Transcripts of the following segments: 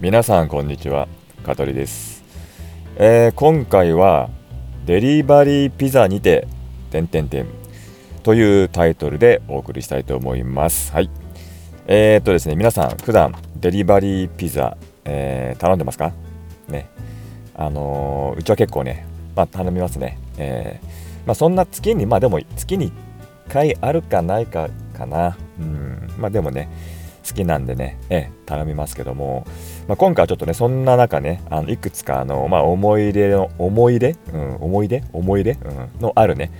皆さんこんにちは香取です、えー、今回はデリバリーピザにて点点点というタイトルでお送りしたいと思います。はい。えー、っとですね皆さん普段デリバリーピザ、えー、頼んでますか？ね。あのー、うちは結構ねまあ頼みますね。えー、まあそんな月にまあでも月に1回あるかないかかな。うん。まあでもね好きなんでね、え頼みますけども、まあ、今回はちょっとね、そんな中ね、あのいくつかあの、まあ、思い入れの、思い入れ、うん、思い出？思い入れ、うん、のあるね、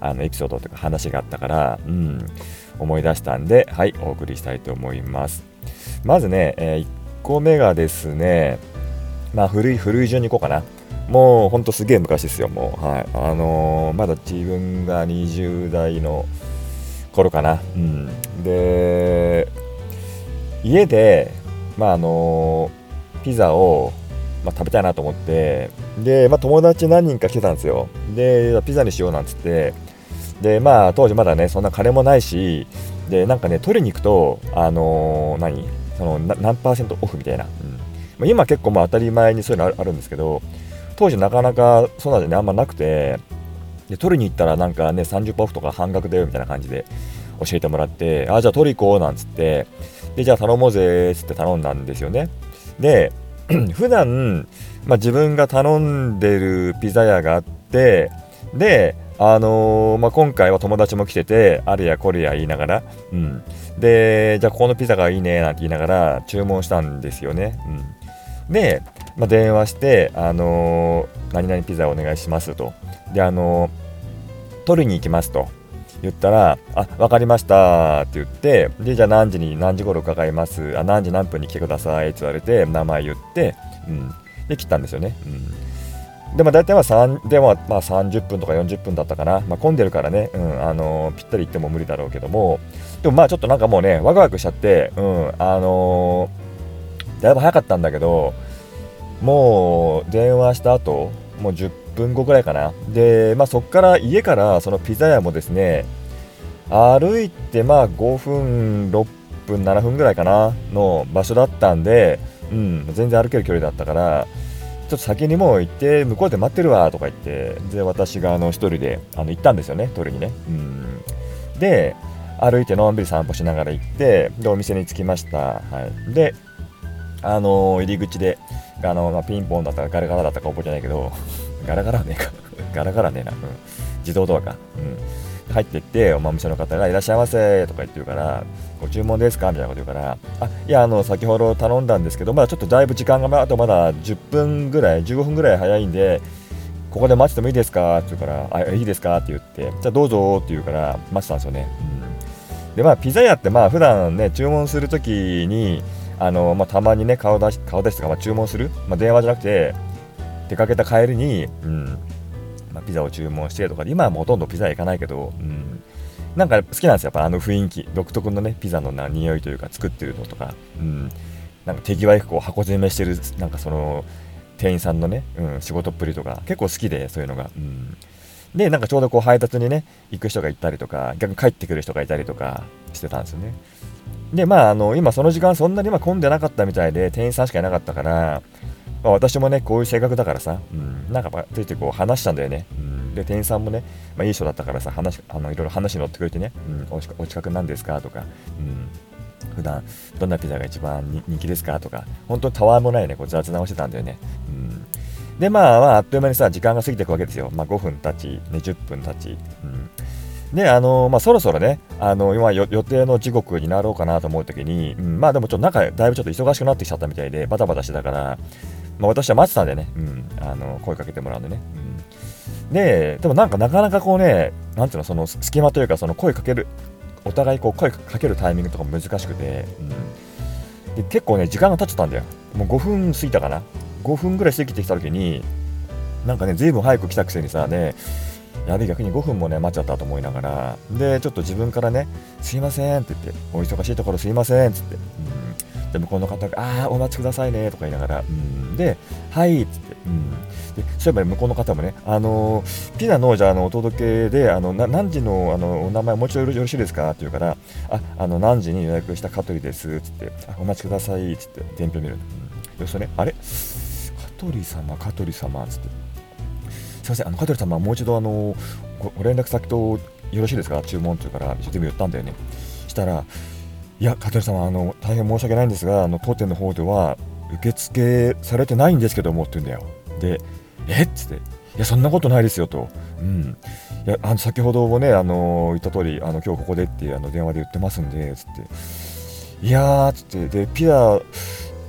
あのエピソードというか話があったから、うん、思い出したんで、はい、お送りしたいと思います。まずね、えー、1個目がですね、まあ、古い、古い順にいこうかな。もうほんとすげえ昔ですよ、もう。はい。あのー、まだ自分が20代の頃かな。うん。で、家で、まああのピザを、まあ、食べたいなと思ってで、まあ、友達何人か来てたんですよ。でピザにしようなんつって。でまあ当時まだねそんな金もないしでなんかね取りに行くとあのー、何？その何パーセントオフみたいな、うん、今結構まあ当たり前にそういうのあるんですけど当時なかなかそんなのねあんまなくてで取りに行ったらなんかね30%オフとか半額だよみたいな感じで教えてもらってあじゃあ取り行こうなんつってで、じゃあ頼もうぜっつって頼んだんですよね。で、普段、まあ、自分が頼んでるピザ屋があって、で、あのー、まあ、今回は友達も来てて、あれやこれや言いながら、うん。で、じゃあここのピザがいいねなんて言いながら注文したんですよね。うん。で、まあ、電話して、あのー、何々ピザお願いしますと。で、あのー、取りに行きますと。言ったら、あ、分かりましたって言って、で、じゃあ何時に何時頃伺います、あ、何時何分に来てくださいって言われて、名前言って、うん、で、切ったんですよね。うん、でも大体は3、でもまあ30分とか40分だったかな。まあ混んでるからね、うん、あのー、ぴったり行っても無理だろうけども、でもまあちょっとなんかもうね、ワクワクしちゃって、うん、あのー、だいぶ早かったんだけど、もう電話した後、もう10分後ぐらいかな。で、まあ、そこから家からそのピザ屋もですね、歩いてまあ5分、6分、7分ぐらいかなの場所だったんで、うん、全然歩ける距離だったから、ちょっと先にもう行って、向こうで待ってるわとか言って、で、私があの1人であの行ったんですよね、取りにね。うん、で、歩いてのんびり散歩しながら行って、で、お店に着きました。はい、で、あのー、入り口で、あのま、ピンポンだったかガラガラだったか覚えてないけど、ガラガラねえか。ガラガラねな。うん。自動ドアか。うん。入ってって、お店の方がいらっしゃいませとか言ってるから、ご注文ですかみたいなこと言うから、あ、いや、あの、先ほど頼んだんですけど、まだちょっとだいぶ時間があとまだ10分ぐらい、15分ぐらい早いんで、ここで待っててもいいですかって言うから、あ、いいですかって言って、じゃあどうぞって言うから待ってたんですよね。うん。で、まあ、ピザ屋ってまあ、普段ね、注文するときに、あの、まあ、たまにね、顔出し、顔出しとか、まあ、注文する、まあ、電話じゃなくて、出かけた帰りに、うん。まあ、ピザを注文してとかで今はもうほとんどピザ行かないけど、うん、なんか好きなんですよ、やっぱあの雰囲気、独特のね、ピザのな匂いというか、作ってるのとか、うん、なんか手際よくこう箱詰めしてる、なんかその、店員さんのね、うん、仕事っぷりとか、結構好きで、そういうのが。うん。で、なんかちょうどこう配達にね、行く人がいたりとか、逆に帰ってくる人がいたりとかしてたんですよね。で、まあ、あの、今その時間そんなに今混んでなかったみたいで、店員さんしかいなかったから、まあ、私もね、こういう性格だからさ、うん、なんかついてこう話したんだよね。うん、で、店員さんもね、まあ、いい人だったからさ、話、あのいろいろ話に乗ってくれてね、うん、おお近くなんですか？とか、うん、普段どんなピザが一番人気ですか？とか、本当にたわいもないね、こう雑談をしてたんだよね。うん、で、まあ、まあ、あっという間にさ、時間が過ぎていくわけですよ。まあ、5分経ち、20分経ち。うん。で、あのまあ、そろそろね、あの今予定の時刻になろうかなと思うときに、うん、まあでもちょっと中、だいぶちょっと忙しくなってきちゃったみたいで、バタバタしてたから、まあ、私は待ってたんでね、うん、あの声かけてもらうんでね。うん、で、でもなんかなかなかこうね、なんていうの、その隙間というか、その声かける、お互いこう声かけるタイミングとか難しくて、うん、で結構ね、時間が経っちゃったんだよ。もう5分過ぎたかな。5分ぐらい過ぎてきた時に、なんかね、ずいぶん早く来たくせにさ、ね、やべ逆に5分もね待っちゃったと思いながらでちょっと自分からねすいませんって言ってお忙しいところすいませんっつって、うん、で向こうの方がああお待ちくださいねとか言いながら、うん、ではいっつって、うん、でそういえば向こうの方もねあのー、ピザのじゃあのお届けであの何時のあのお名前もう一度よろしいですか？って言うからああの何時に予約した香取ですっつってあお待ちくださいっつって伝票見る、うん。でそ、ね、あれ？香取様、香取様、っつって。すいません、あの香取様、もう一度あのごご連絡先とよろしいですか？注文って言うから、一生懸命言ったんだよね。したら、いや、香取様、あの大変申し訳ないんですが、あの当店の方では受付されてないんですけどもって言うんだよ。で、え？っつって、いや、そんなことないですよと。うん。いや、あの先ほどもね、あの言った通り、あの今日ここでってあの電話で言ってますんで、つって、いやー、つって、で、ピザ、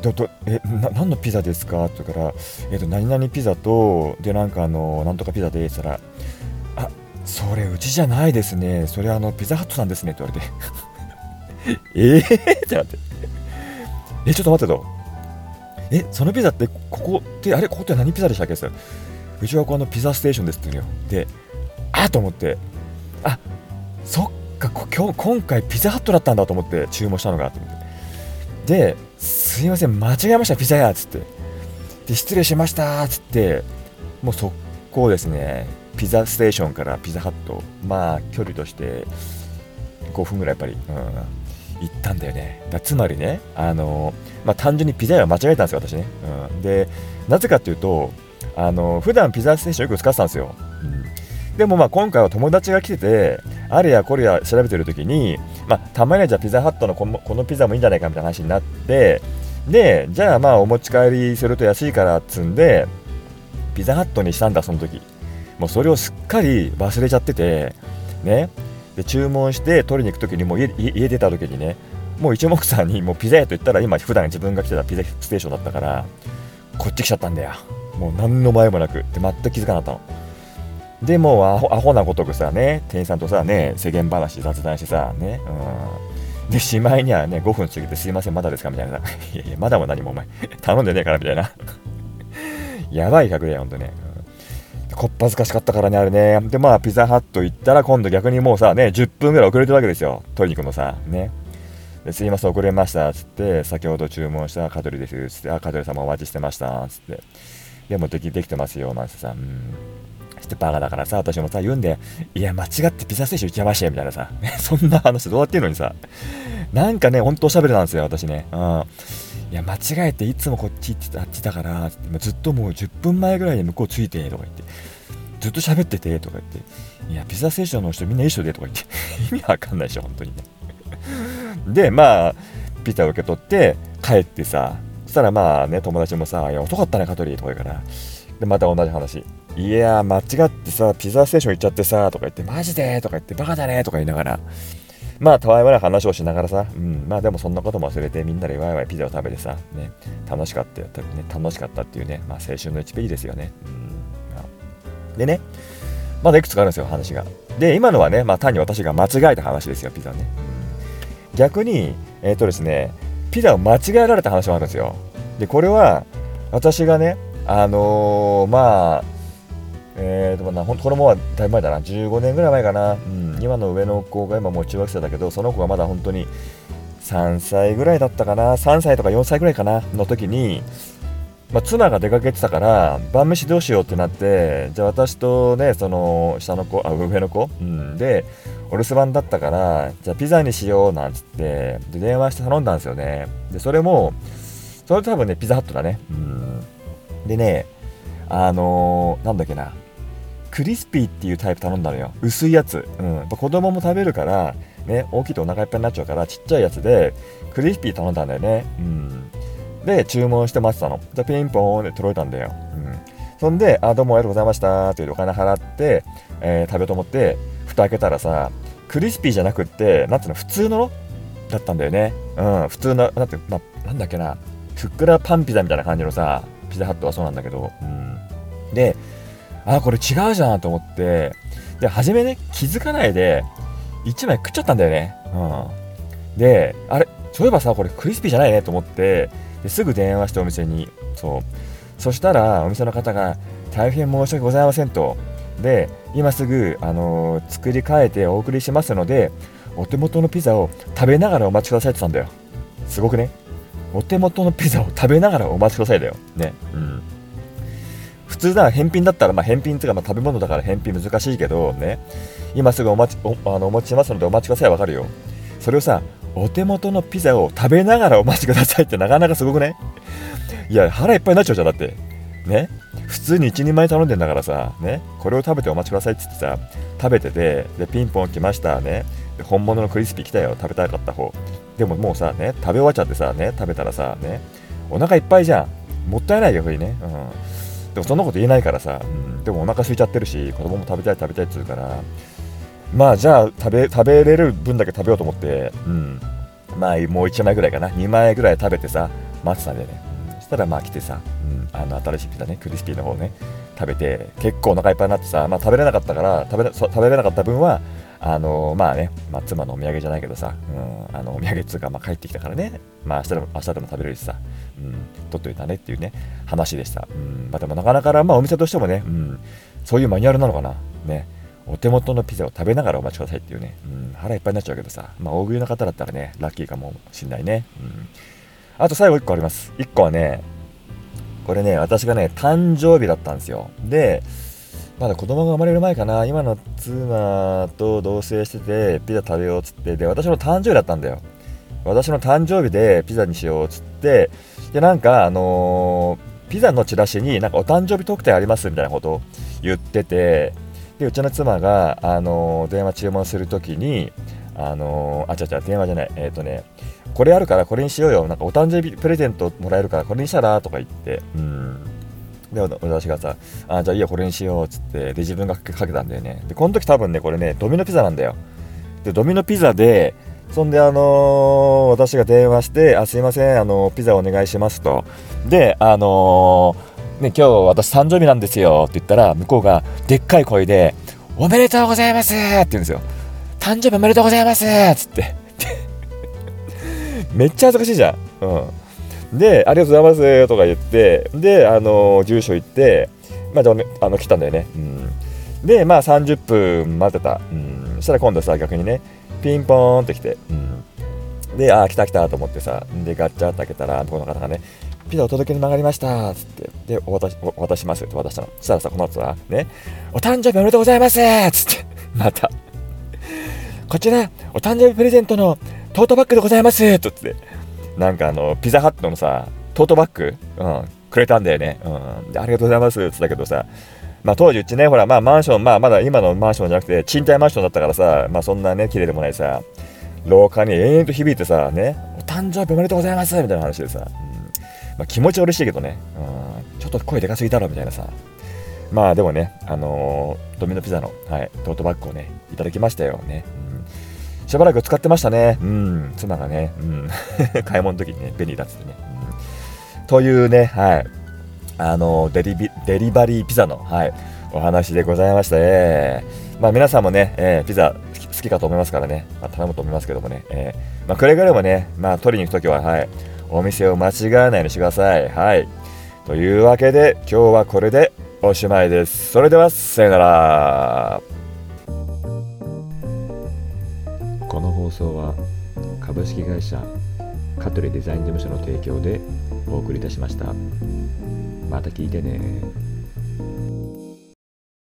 どどえな何のピザですか？って言うから、えっ、と、何々ピザと、で、なんかあの、なんとかピザで、ったら、あそれ、うちじゃないですね、それ、あの、ピザハットさんですねって言われて、えーってなって、え、ちょっと待ってと、え、そのピザって、ここって、あれ、ここって何ピザでしたっけうちはこのピザステーションですって言うのよ。で、あと思って、あそっか、今日今回ピザハットだったんだと思って注文したのがと思って。で、すいません、間違えました、ピザ屋っつって。で、失礼しましたっつって、もう速攻ですね、ピザステーションからピザハット、まあ、距離として5分ぐらいやっぱり、うん、行ったんだよね。だつまりね、あのまあ、単純にピザ屋を間違えたんですよ、私ね。うん、で、なぜかっていうと、あの普段ピザステーションよく使ってたんですよ。うんでもまあ今回は友達が来てて、あれやこれや調べてる時に、まあ、たまにはじゃあピザハットのこのこのピザもいいんじゃないかみたいな話になって、で、じゃあまあお持ち帰りすると安いからっつんで、ピザハットにしたんだ、その時。もうそれをすっかり忘れちゃってて、ね。で、注文して取りに行く時にもう家家出た時にね、もう一目散にもうピザ屋と言ったら今普段自分が来てたピザステーションだったから、こっち来ちゃったんだよ。もう何の前もなく。で、全く気づかなかったの。でもアホアホなごとくさね店員さんとさね世間話雑談してさねうんでしまいにはね5分過ぎてすいませんまだですか？みたいないやいやまだも何もお前頼んでねえからみたいなやばい客だよほんとね、こっぱずかしかったからねあれね。でまあピザハット行ったら今度逆にもうさね10分ぐらい遅れてるわけですよ。取りに行くのさね。ですいません遅れました。つって先ほど注文した香取です。つってあ香取様お待ちしてました。つって。でもできできてますよなんてさうん。ってバカだからさ、私もさ、言うんで、いや、間違ってピザステーション行っちゃいましたよ、みたいなさ、そんな話どうやってんのにさ、なんかね、ほんとおしゃべりなんですよ、私ね。うん。いや、間違えていつもこっち行ってあっちだから、ずっともう10分前ぐらいで向こう着いて、とか言って、ずっと喋ってて、とか言って、いや、ピザステーションの人みんないい人で、とか言って、意味わかんないでしょ、本当にね。で、まあ、ピザを受け取って、帰ってさ、そしたらまあね、友達もさ、いや、遅かったね、香取とか言うから、で、また同じ話。いや間違ってさ、ピザステーション行っちゃってさ、とか言って、マジでとか言って、バカだねとか言いながら、まあ、たわいもない話をしながらさ、うん、まあでもそんなことも忘れて、みんなでワイワイピザを食べてさ、ね、楽しかったよ、ね、楽しかったっていうね、まあ青春の1ページですよね。うん、でね、まだいくつかあるんですよ、話が。で、今のはね、まあ単に私が間違えた話ですよ、ピザね。逆に、えっ、ー、とですね、ピザを間違えられた話もあるんですよ。で、これは、私がね、あのー、まあ、えーとまあ、このもはだいぶ前だな、15年ぐらい前かな、うん、今の上の子が今もう中学生だけど、その子がまだ本当に3歳ぐらいだったかな、3歳とか4歳ぐらいかな、の時に、まあ、妻が出かけてたから、晩飯どうしようってなって、じゃあ私とね、その下の子、あ、上の子、うん、で、お留守番だったから、じゃあピザにしようなんつって、で、電話して頼んだんですよね。で、それも、それ多分ね、ピザハットだね。うん。でね、あのー、なんだっけな、クリスピーっていうタイプ頼んだのよ。薄いやつ。うん。子供も食べるから、ね、大きいとお腹いっぱいになっちゃうから、ちっちゃいやつで、クリスピー頼んだんだよね。うん。で、注文して待ってたの。じゃピンポーンで届いたんだよ。うん。そんで、あ、どうもありがとうございましたっていうお金払って、えー、食べようと思って、蓋開けたらさ、クリスピーじゃなくって、なんていうの、普通のだったんだよね。うん、普通の、なんて、ま、なんだっけな、ふっくらパンピザみたいな感じのさ、ピザハットはそうなんだけど、うん。で、あ、これ違うじゃんと思って、で、初めね、気づかないで、1枚食っちゃったんだよね。うん。で、あれ、そういえばさ、これクリスピーじゃないねと思って、ですぐ電話してお店に、そう。そしたら、お店の方が、大変申し訳ございませんと。で、今すぐ、あのー、作り変えてお送りしますので、お手元のピザを食べながらお待ちくださいって言ったんだよ。すごくね。お手元のピザを食べながらお待ちくださいだよ。ね。うん。普通なら返品だったら、まあ、返品っていうか、まあ、食べ物だから返品難しいけど、ね。今すぐお待ち、おあのお持ちしますのでお待ちくださいわかるよ。それをさ、お手元のピザを食べながらお待ちくださいってなかなかすごくね。いや腹いっぱいになっちゃうじゃんだって。ね。普通に1人前頼んでんだからさね。これを食べてお待ちくださいって言ってさ食べててでピンポン来ましたね。本物のクリスピー来たよ。食べたかった方。でももうさね。食べ終わっちゃってさね。食べたらさね。お腹いっぱいじゃん。もったいないよふりね。うん。でもそんなこと言えないからさ、うん、でもお腹空いちゃってるし子供も食べたい食べたいって言うから。まあじゃあ食べ食べれる分だけ食べようと思って、うん、まあもう1枚ぐらいかな。2枚ぐらい食べてさ待ってたんだよね、うん、そしたらまあ来てさ、うん、あの新しいピザね。クリスピーの方ね食べて。結構お腹いっぱいになってさ、まあ、食べれなかったから食べ食べれなかった分はあのまあね、まあ、妻のお土産じゃないけどさ、うん、あのお土産っつうか、まあ、帰ってきたからね、まあ、明日でも明日でも食べれるしさ、うん、取っといたねっていうね話でした、うんまあ、でもなかなか、まあ、お店としてもね、うん、そういうマニュアルなのかな。ね。お手元のピザを食べながらお待ちくださいっていうね、うん、腹いっぱいになっちゃうけどさ、まあ、大食いの方だったらね、ラッキーかもしんないね。うん、あと最後1個あります。1個はね、これね、私がね、誕生日だったんですよ。で、まだ子供が生まれる前かな、今の妻と同棲してて、ピザ食べようっつって、で、私の誕生日だったんだよ。私の誕生日でピザにしようっつって、で、なんか、あのー、ピザのチラシになんかお誕生日特典ありますみたいなことを言ってて、でうちの妻が、あの電話注文するときに、あのあ、違う違う、電話じゃない、えっ、ー、とね、これあるからこれにしようよ、なんかお誕生日プレゼントもらえるからこれにしたらとか言って、うん。で、私がさ、あ、じゃあいいよ、これにしようっつって、で、自分がかけたんだよね。で、この時多分ね、これね、ドミノピザなんだよ。で、ドミノピザで、そんで、あのー、私が電話して、あ、すいません、あのー、ピザお願いしますと。で、あのーね、今日私誕生日なんですよって言ったら、向こうがでっかい声で、おめでとうございますって言うんですよ。誕生日おめでとうございますつって。めっちゃ恥ずかしいじゃん。うん。で、ありがとうございますとか言って、で、あの、住所行って、まあ、じゃあ、の、来たんだよね。うん。で、まあ、30分待ってた。うん。そしたら今度さ、逆にね、ピンポーンって来て、うん。で、ああ、来た来たと思ってさ、で、ガッチャって開けたら、向こうの方がね、ピザお届けに曲がりましたつって、で、お渡し、お渡しますって渡したの。そしたらさ、この後さ、ね、お誕生日おめでとうございますつって、また、こちら、お誕生日プレゼントのトートバッグでございますとつって、なんかあの、ピザハットのさ、トートバッグ、うん、くれたんだよね。うん、でありがとうございます。って言ったけどさ、まあ当時うちね、ほら、まあマンション、まあまだ今のマンションじゃなくて、賃貸マンションだったからさ、まあそんなね、綺麗でもないさ、廊下に延々と響いてさ、ね、お誕生日おめでとうございますみたいな話でさ、うん。まあ、気持ちは嬉しいけどね、うん、ちょっと声でかすぎだろみたいなさ。まあでもね、あのー、ドミノピザの、はい、トートバッグをね、いただきましたよね。うん、しばらく使ってましたね。うん、妻がね、うん、買い物の時にね、便利だっつってね。うん、というね、はい、あのー、デリビデリバリーピザの、はい、お話でございましたね。まあ皆さんもね、えー、ピザ好きかと思いますからね、まあ、頼むと思いますけどもね、えー、まあくれぐれもね、まあ取りに行くときは、はい、お店を間違えないようにしてください。はい。というわけで、今日はこれでおしまいです。それでは、さよなら。放送は、株式会社香取デザイン事務所の提供でお送りいたしました。また聞いてね